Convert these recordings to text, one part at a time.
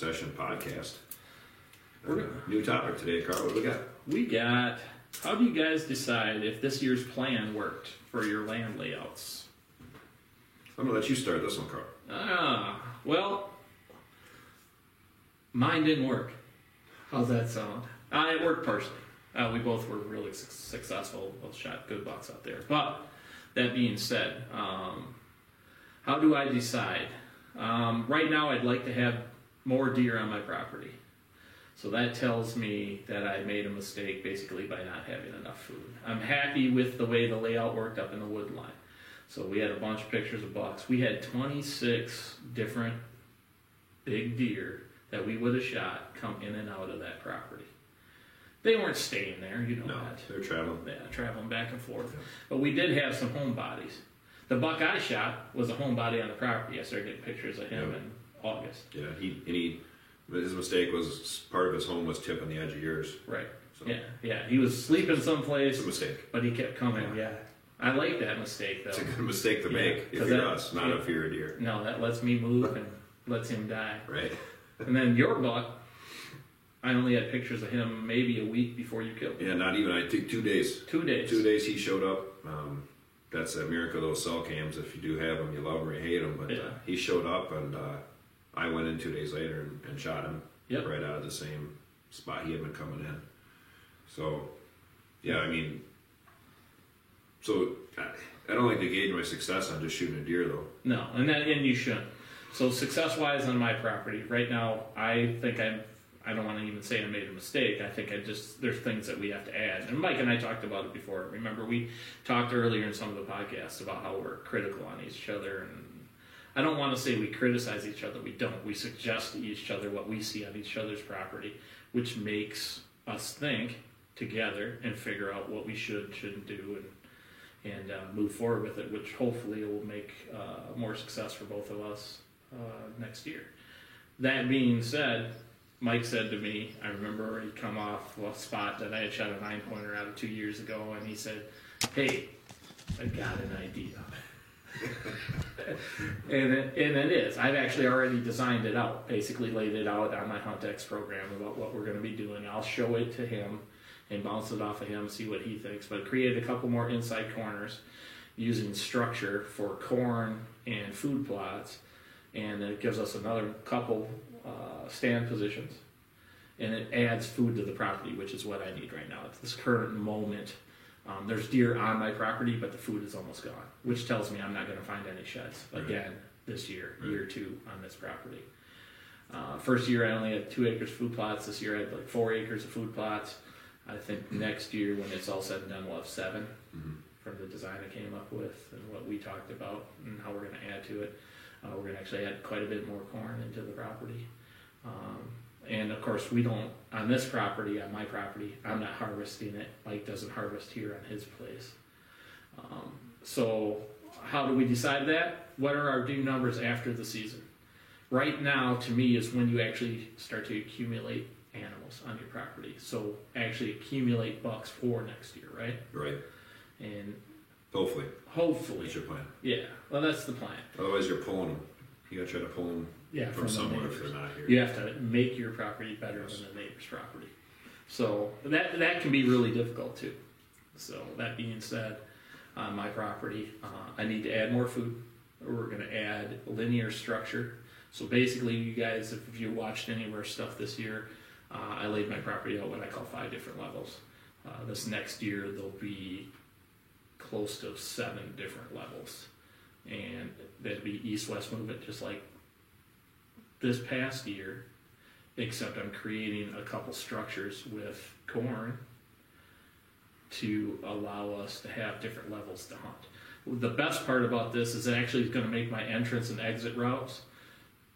here on the Obsession Podcast. Uh, new topic today, Karl. What do we got? We got. How do you guys decide if this year's plan worked for your land layouts? I'm gonna let you start this one, Karl. Ah, well, mine didn't work. How's that sound? Uh, it worked partially. Uh, we both were really su- successful. Both shot good bucks out there. But that being said, um, how do I decide? Um, right now, I'd like to have more deer on my property. So that tells me that I made a mistake basically by not having enough food. I'm happy with the way the layout worked up in the wood line. So we had a bunch of pictures of bucks. We had 26 different big deer that we would have shot come in and out of that property. They weren't staying there, you know No, that. they're traveling. Yeah, traveling back and forth. But we did have some home bodies. The buck I shot was a home body on the property. I started getting pictures of him Yeah. in August. Yeah, he and he. His mistake was part of his home was tipping the edge of yours. Right. So Yeah, yeah. He was sleeping someplace, it's a mistake. but he kept coming. Yeah. I like that mistake though. It's a good mistake to Yeah, make if you're that- us, not yeah. if you're a deer, No, that lets me move and lets him die. right? And then your buck, I only had pictures of him maybe a week before you killed him. Yeah, not even. I think two days. Two days. Two days he showed up. Um, that's a miracle of those cell cams. If you do have them, you love them or you hate them. But Yeah. uh, he showed up, and uh, I went in two days later and, and shot him Yep. right out of the same spot he had been coming in. So, yeah, I mean, so I, I don't like to gauge my success on just shooting a deer though. No, and that and you shouldn't. So success wise on my property, right now I think I'm I don't want to even say I made a mistake. I think I just there's things that we have to add. And Mike and I talked about it before. Remember we talked earlier in some of the podcasts about how we're critical on each other and I don't want to say we criticize each other. We don't. We suggest to each other what we see on each other's property, which makes us think together and figure out what we should shouldn't do and and uh, move forward with it, which hopefully will make uh, more success for both of us uh, next year. That being said, Mike said to me, I remember he'd come off a spot that I had shot a nine pointer out of two years ago, and he said, Hey, I got an idea. and, it, and it is. I've actually already designed it out, basically laid it out on my HuntX program about what we're going to be doing. I'll show it to him and bounce it off of him, see what he thinks. But created a couple more inside corners using structure for corn and food plots, and it gives us another couple uh, stand positions, and it adds food to the property, which is what I need right now. At this current moment, um, there's deer on my property, but the food is almost gone, which tells me I'm not going to find any sheds again this year, year two on this property. Uh, first year I only had two acres of food plots. This year I had like four acres of food plots. I think next year when it's all said and done, we'll have seven Mhm. from the design I came up with and what we talked about and how we're going to add to it. Uh, we're going to actually add quite a bit more corn into the property. Um, and of course, we don't, on this property, on my property, I'm not harvesting it. Mike doesn't harvest here on his place. Um, so, how do we decide that? What are our due numbers after the season? Right now, to me, is when you actually start to accumulate animals on your property. So, actually accumulate bucks for next year, right? Right. And Hopefully, hopefully, that's your plan. yeah. Well, that's the plan. Otherwise, you're pulling them. You gotta try to pull them Yeah, from the somewhere if they're not here. You have to make your property better Yes. than the neighbor's property. So that that can be really difficult too. So that being said, on my property, uh, I need to add more food. We're going to add linear structure. So basically, you guys, if you watched any of our stuff this year, uh, I laid my property out what I call five different levels. Uh, this next year, there'll be close to seven different levels, and that'd be east-west movement, just like this past year, except I'm creating a couple structures with corn to allow us to have different levels to hunt. The best part about this is it actually is going to make my entrance and exit routes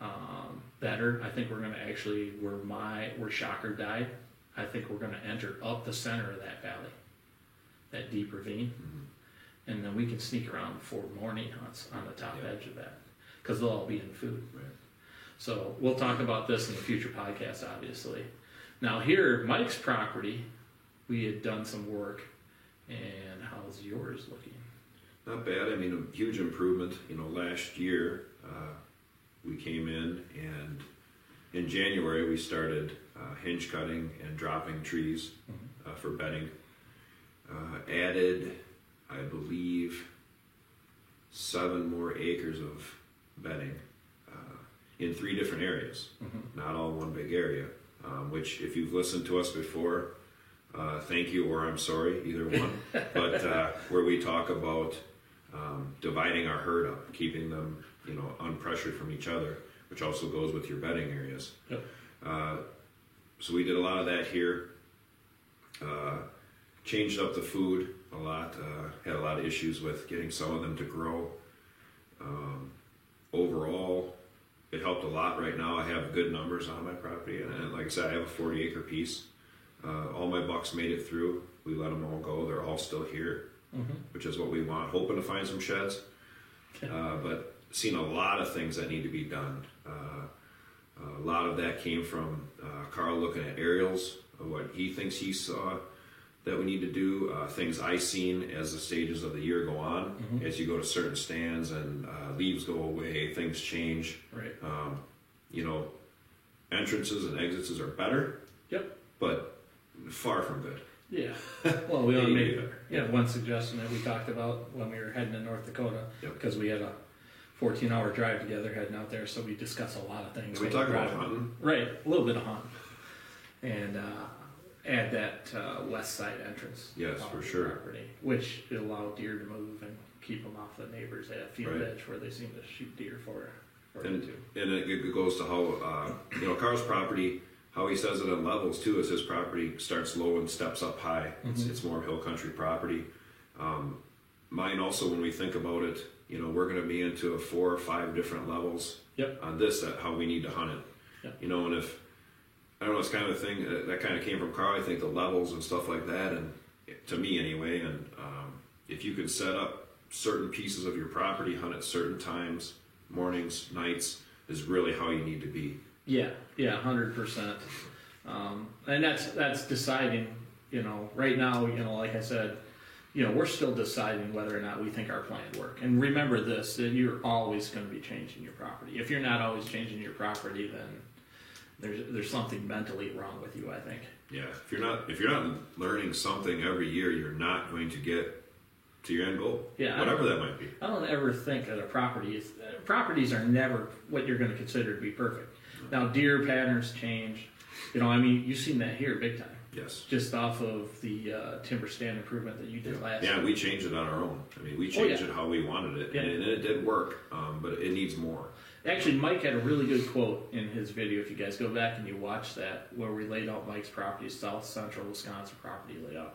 um, better. I think we're going to actually where my where Shocker died. I think we're going to enter up the center of that valley, that deep ravine, and then we can sneak around for morning hunts on the top Yeah. edge of that because they'll all be in food. Right. So we'll talk about this in the future podcast, obviously. Now here, Mike's property, we had done some work, and how's yours looking? Not bad. I mean, a huge improvement. You know, last year, uh, we came in and in January we started uh, hinge cutting and dropping trees uh, for bedding. Uh, added, I believe, seven more acres of bedding in three different areas, not all one big area. Um, which, if you've listened to us before, uh, thank you or I'm sorry, either one. but uh, where we talk about um, dividing our herd up, keeping them, you know, unpressured from each other, which also goes with your bedding areas. Yep. Uh, so we did a lot of that here. Uh, changed up the food a lot. Uh, had a lot of issues with getting some of them to grow. Um, overall, it helped a lot. Right now, I have good numbers on my property, and, and like I said, I have a 40 acre piece. Uh, all my bucks made it through. We let them all go. They're all still here, which is what we want. Hoping to find some sheds, uh, but seen a lot of things that need to be done. Uh, a lot of that came from uh, Karl looking at aerials of what he thinks he saw that we need to do. Uh, things I've seen as the stages of the year go on, as you go to certain stands and uh, leaves go away, things change. Right. Um, you know, entrances and exits are better, Yep. but far from good. Yeah. Well, we Maybe better. yeah one suggestion that we talked about when we were heading to North Dakota Yep. because we had a 14 hour drive together heading out there, so we discussed a lot of things. we talk about hunting. Right, a little bit of hunting. and uh, add that uh, west side entrance. Yes, off for the sure. Property, which allow deer to move and keep them off the neighbors at field Right. edge where they seem to shoot deer for. for And, it and it goes to how, uh, you know, Karl's property, how he says it in levels too, is his property starts low and steps up high. It's, it's more hill country property. Um, mine also, when we think about it, you know, we're gonna be into a four or five different levels Yep. on this, that how we need to hunt it. Yep. You know, and if, I don't know, it's kind of a thing, uh, that kind of came from Karl, I think the levels and stuff like that, and to me anyway, and, um, if you can set up certain pieces of your property, hunt at certain times, mornings, nights, is really how you need to be. Yeah, yeah, hundred percent. Um, and that's that's deciding. You know, right now, you know, like I said, you know, we're still deciding whether or not we think our plan would work. And remember this: that you're always going to be changing your property. If you're not always changing your property, then there's there's something mentally wrong with you. I think. Yeah, if you're not if you're not learning something every year, you're not going to get to your end goal. Yeah, whatever that might be. I don't ever think that a property is uh, properties are never what you're going to consider to be perfect. Now, deer patterns change. You know, I mean, you've seen that here big time. Yes. just off of the uh, timber stand improvement that you did last Yeah, year. we changed it on our own. I mean, we Oh, changed yeah. it how we wanted it, Yeah. and, it did work. Um, but it needs more. Actually, Mike had a really good quote in his video. If you guys go back and you watch that, where we laid out Mike's property, South Central Wisconsin property layout.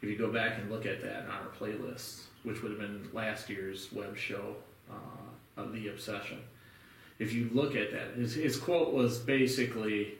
If you go back and look at that on our playlist, which would have been last year's web show uh, of the obsession, if you look at that, his, his quote was basically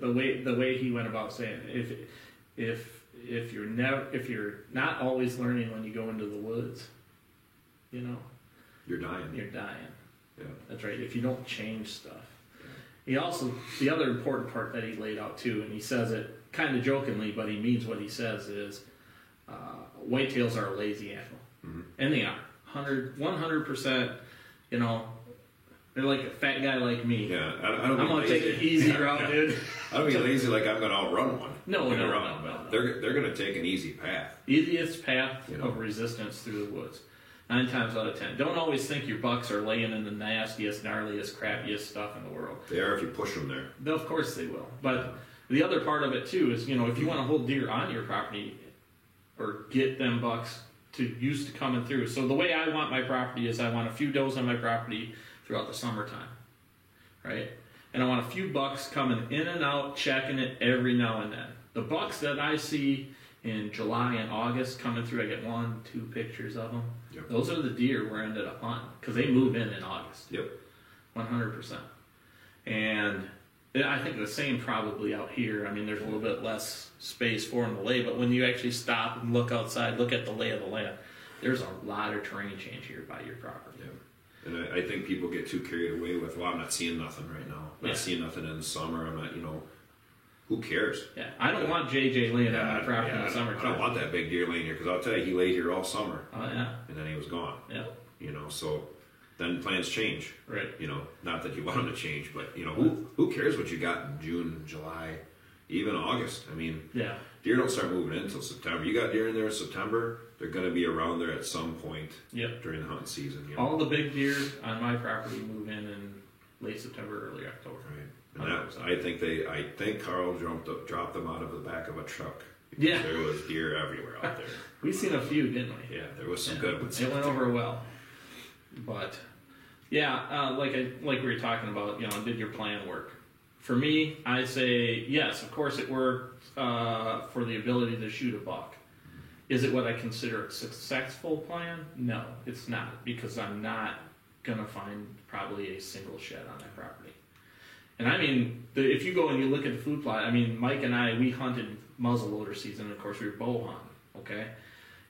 the way the way he went about saying it, if if if you're never if you're not always learning when you go into the woods, you know, You're dying. you're dying. Yeah. That's right. If you don't change stuff. He also the other important part that he laid out too, and he says it kind of jokingly, but he means what he says is uh, whitetails are a lazy animal, Mhm. and they are 100 percent. You know, they're like a fat guy like me. Yeah, I, I don't. I'm gonna take an easy Yeah, route, yeah. dude. I don't be lazy like I'm gonna outrun one. No, no, run no, no, no. They're they're gonna take an easy path. Easiest path You know. of resistance through the woods. Nine times out of ten. Don't always think your bucks are laying in the nastiest, gnarliest, crappiest stuff in the world. They are if you push them there. No, of course they will. But the other part of it too is, you know, if you want to hold deer on your property or get them bucks to used to coming through. So the way I want my property is I want a few does on my property throughout the summertime. Right? And I want a few bucks coming in and out, checking it every now and then. The bucks that I see in July and August coming through, I get one, two pictures of them. Yep. Those are the deer we're ended up hunting because they move in in August. Yep. One hundred percent. And I think the same probably out here. I mean, there's a little bit less space for them to lay, but when you actually stop and look outside, look at the lay of the land, there's a lot of terrain change here by your property. Yeah. And I, I think people get too carried away with, well, I'm not seeing nothing right now. I'm not Yeah. seeing nothing in the summer. I'm not, you know, who cares? Yeah, I don't want JJ laying on my property yeah, in the don't- I don't want that big deer laying here because I'll tell you, he laid here all summer Oh yeah, and then he was gone. yeah. You know, so then plans change. Right. You know, not that you want them to change, but you know, who who cares what you got in June, July, even August? I mean, Yeah. deer don't start moving in until September. You got deer in there in September, they're going to be around there at some point Yep. during the hunting season. You know? All the big deer on my property move in in late September, early October. Right. And that, I think they, I think Karl dropped up, dropped them out of the back of a truck. Yeah. There was deer everywhere out there. We seen a few, didn't we? Yeah, there was some Yeah. good ones. It went there. over well, but yeah, uh, like I, like we were talking about, you know, did your plan work? For me, I say yes. Of course, it worked uh, for the ability to shoot a buck. Is it what I consider a successful plan? No, it's not because I'm not gonna find probably a single shed on that property. And I mean, the, if you go and you look at the food plot, I mean, Mike and I, we hunted muzzleloader season, and of course, we were bow hunting, okay?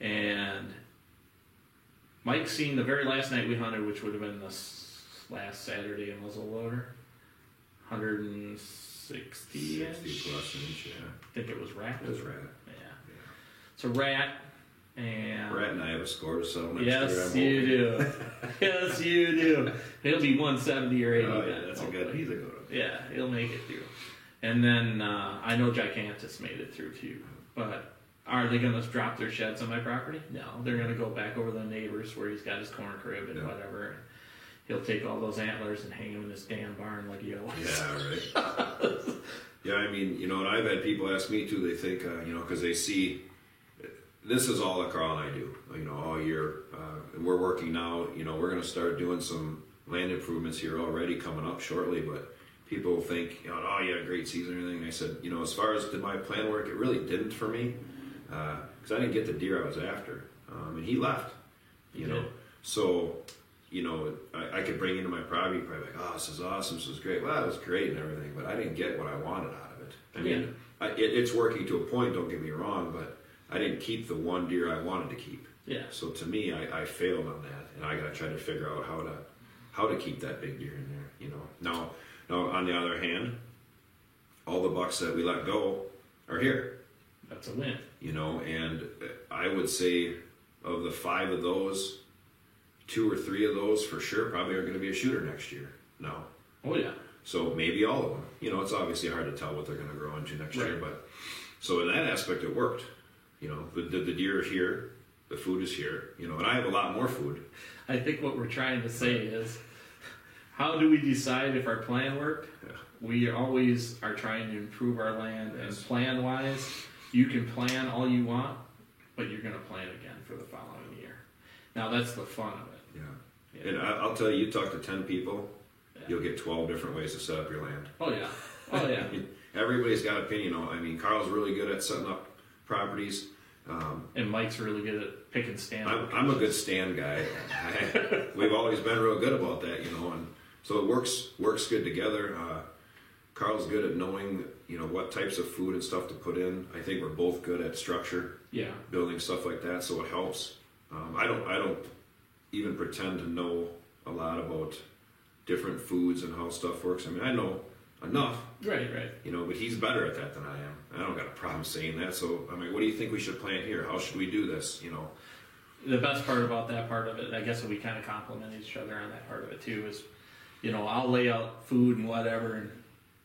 And Mike seen the very last night we hunted, which would have been this last Saturday in muzzleloader, 160 60 plus inch, yeah. I think it was rat. It was rat. Yeah. it's a rat and Rat and I have a score to settle next yes, year. I'm you do. yes, you do. He'll be 170 or 80. Oh, yeah, that's a good, he's a good. Yeah, he'll make it through. And then uh, I know Gigantus made it through too. But are they going to drop their sheds on my property? No, they're going to go back over the neighbors where he's got his corn crib and Yeah. whatever. And he'll take all those antlers and hang them in his damn barn like he always. Yeah, right. yeah, I mean, you know, and I've had people ask me too. They think, uh, you know, because they see this is all that Karl and I do, you know, all year. Uh, and we're working now. You know, we're going to start doing some land improvements here already coming up shortly. But people think, you know, oh yeah, great season or anything. And I said, you know, as far as did my plan work, it really didn't for me because I didn't get the deer I was after, um, and he left. You know, Yeah. so you know, I, I could bring into my property, probably like, oh, this is awesome, this is great. Well, it was great and everything, but I didn't get what I wanted out of it. I mean, I, it, it's working to a point. Don't get me wrong, but I didn't keep the one deer I wanted to keep. Yeah. So to me, I, I failed on that, and I got to try to figure out how to how to keep that big deer in there. You know, now now on the other hand, all the bucks that we let go are here. That's a win. You know, and I would say of the five of those, two or three of those for sure probably are going to be a shooter next year. No, Oh yeah. so maybe all of them. You know, it's obviously hard to tell what they're going to grow into next year, but so in that aspect, it worked. You know, the, the, the deer are here, the food is here. You know, and I have a lot more food. I think what we're trying to say is, how do we decide if our plan worked? Yeah. We always are trying to improve our land, and plan wise, you can plan all you want, but you're going to plan again for the following year. Now that's the fun of it. Yeah. Yeah. And I, I'll tell you, you talk to ten people, Yeah. you'll get twelve different ways to set up your land. Oh yeah. Oh yeah. Everybody's got opinion. on I mean, Karl's really good at setting up properties. Um, And Mike's really good at picking stand. I'm, I'm a good stand guy. I, we've always been real good about that, you know, and so it works works good together. Uh, Karl's good at knowing, you know, what types of food and stuff to put in. I think we're both good at structure, Yeah. building stuff like that, so it helps. Um, I don't I don't even pretend to know a lot about different foods and how stuff works. I mean, I know enough, Right. Right. you know, but he's better at that than I am. I don't got a problem saying that. So I mean, what do you think we should plant here? How should we do this? You know. the best part about that part of it, I guess we kind of complement each other on that part of it too, is, you know, I'll lay out food and whatever, and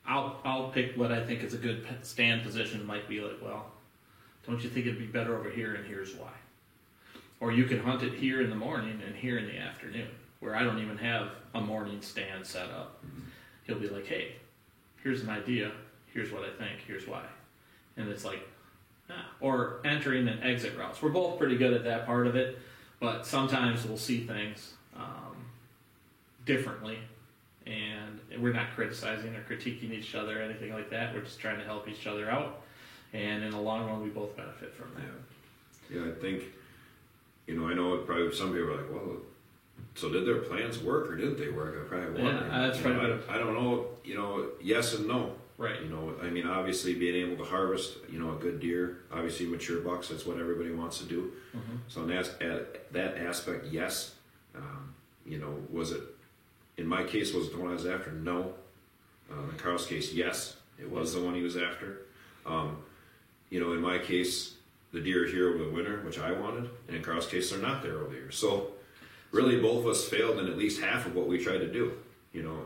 I'll I'll pick what I think is a good stand position. Might be like, well, don't you think it'd be better over here, and here's why. Or you can hunt it here in the morning and here in the afternoon, where I don't even have a morning stand set up. He'll be like, hey, here's an idea. Here's what I think. Here's why. And it's like, or entering and exit routes. We're both pretty good at that part of it, but sometimes we'll see things um, differently, and we're not criticizing or critiquing each other or anything like that. We're just trying to help each other out, and in the long run, we both benefit from that. Yeah. Yeah, I think, you know, I know probably some people are like, well, so did their plans work or didn't they work? I probably Yeah, wonder. that's You know, I, I don't know. You know, yes and no. Right. You know, I mean, obviously being able to harvest, you know, a good deer, obviously mature bucks. That's what everybody wants to do. Mhm. So in that at that aspect, yes. Um, you know, was it in my case was it the one I was after? No. Um, in Karl's case, yes, it was the one he was after. Um, you know, in my case, the deer are here over the winter, which I wanted, and in Karl's case, they're not there over the year. So, really both of us failed in at least half of what we tried to do. You know,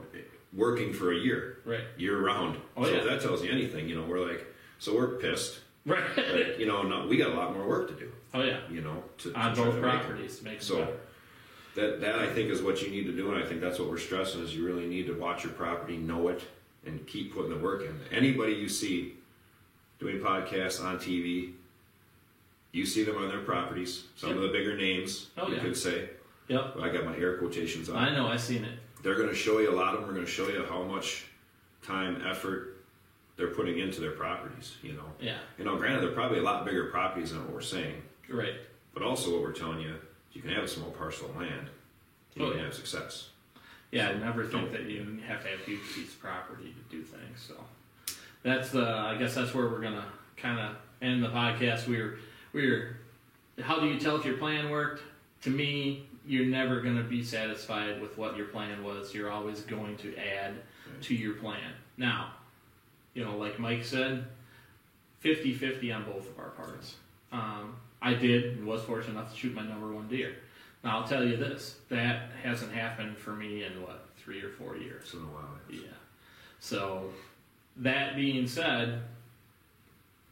working for a year, Right. year round. Oh, so yeah. if that tells you anything, you know, we're like, so we're pissed. Right. But, you know, no, we got a lot more work to do. oh yeah. You know, to, to On both to make properties make So- better. That that I think is what you need to do, and I think that's what we're stressing is you really need to watch your property, know it, and keep putting the work in. Anybody you see doing podcasts on TV, you see them on their properties. Some of the bigger names Oh, you yeah. could say. Yep. I got my air quotations on. I know. I've seen it. They're going to show you a lot of them We're going to show you how much time, effort they're putting into their properties. You know, Yeah. you know. Granted, they're probably a lot bigger properties than what we're saying, Right. but also what we're telling you, you can have a small parcel of land. You Oh, can yeah. have success. Yeah, I never think that you have to have huge piece of property to do things. So that's the. I guess that's where we're gonna kind of end the podcast. We're we're. How do you tell if your plan worked? To me, you're never gonna be satisfied with what your plan was. You're always going to add to your plan. Now, you know, like Mike said, 50-50 on both of our parts. Um, I did and was fortunate enough to shoot my number one deer. Now I'll tell you this: that hasn't happened for me in what three or four years. So, wow. Yeah. So that being said,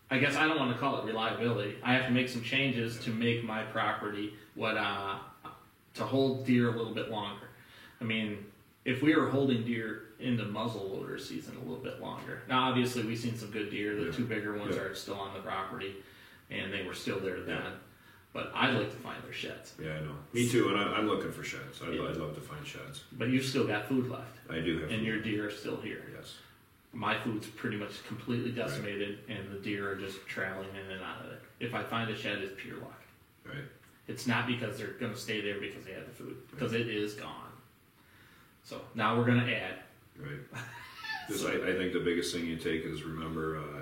I guess I don't want to call it reliability. I have to make some changes to make my property what uh, to hold deer a little bit longer. I mean, if we were holding deer into muzzle loader season a little bit longer. Now, obviously, we've seen some good deer. The Yeah. two bigger ones Yeah. are still on the property, and they were still there then. But I'd like to find their sheds. Yeah, I know. Me too, and I, I'm looking for sheds. I'd, Yeah. I'd love to find sheds. But you've still got food left, I do have. and your deer are still here. yes. my food's pretty much completely decimated and the deer are just traveling in and out of it. If I find a shed, it's pure luck. Right. It's not because they're going to stay there because they had the food, because it is gone. So now we're going to add. Right. Just, I, I think the biggest thing you take is remember, uh,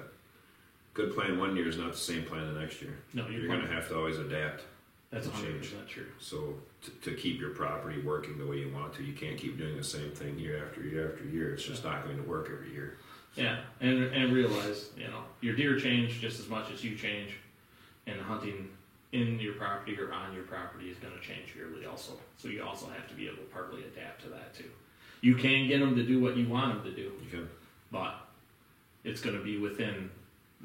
good plan one year is not the same plan the next year. No, you're, You're going to have to always adapt. That's to 100% change. true. So to, to keep your property working the way you want to, you can't keep doing the same thing year after year after year. It's just not going to work every year. Yeah, and, and realize, you know, your deer change just as much as you change, and hunting in your property or on your property is going to change yearly also. So you also have to be able to partly adapt to that too. You can get them to do what you want them to do, You can, but it's going to be within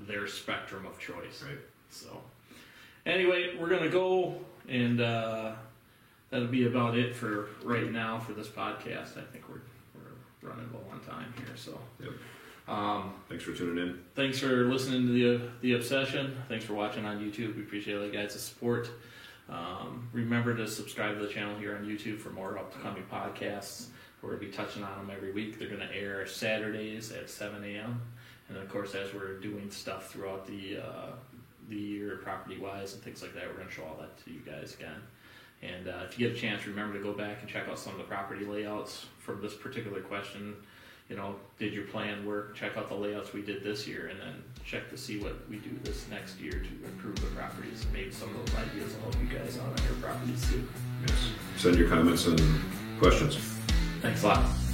their spectrum of choice. right? So, anyway, we're going to go, and uh, that'll be about it for right now for this podcast. I think we're, we're running low on time here. So, Yep. um, Thanks for tuning in. thanks for listening to the the obsession. Thanks for watching on YouTube. We appreciate all you guys' support. Um, remember to subscribe to the channel here on YouTube for more upcoming podcasts. We're going to be touching on them every week. They're going to air Saturdays at 7 a.m. And of course, as we're doing stuff throughout the uh, the year, property wise and things like that, we're going to show all that to you guys again. And uh, if you get a chance, remember to go back and check out some of the property layouts for this particular question. You know, did your plan work? Check out the layouts we did this year, and then check to see what we do this next year to improve the properties. Maybe some of those ideas will help you guys out on your properties too. Yes. Send your comments and questions. Thanks a lot.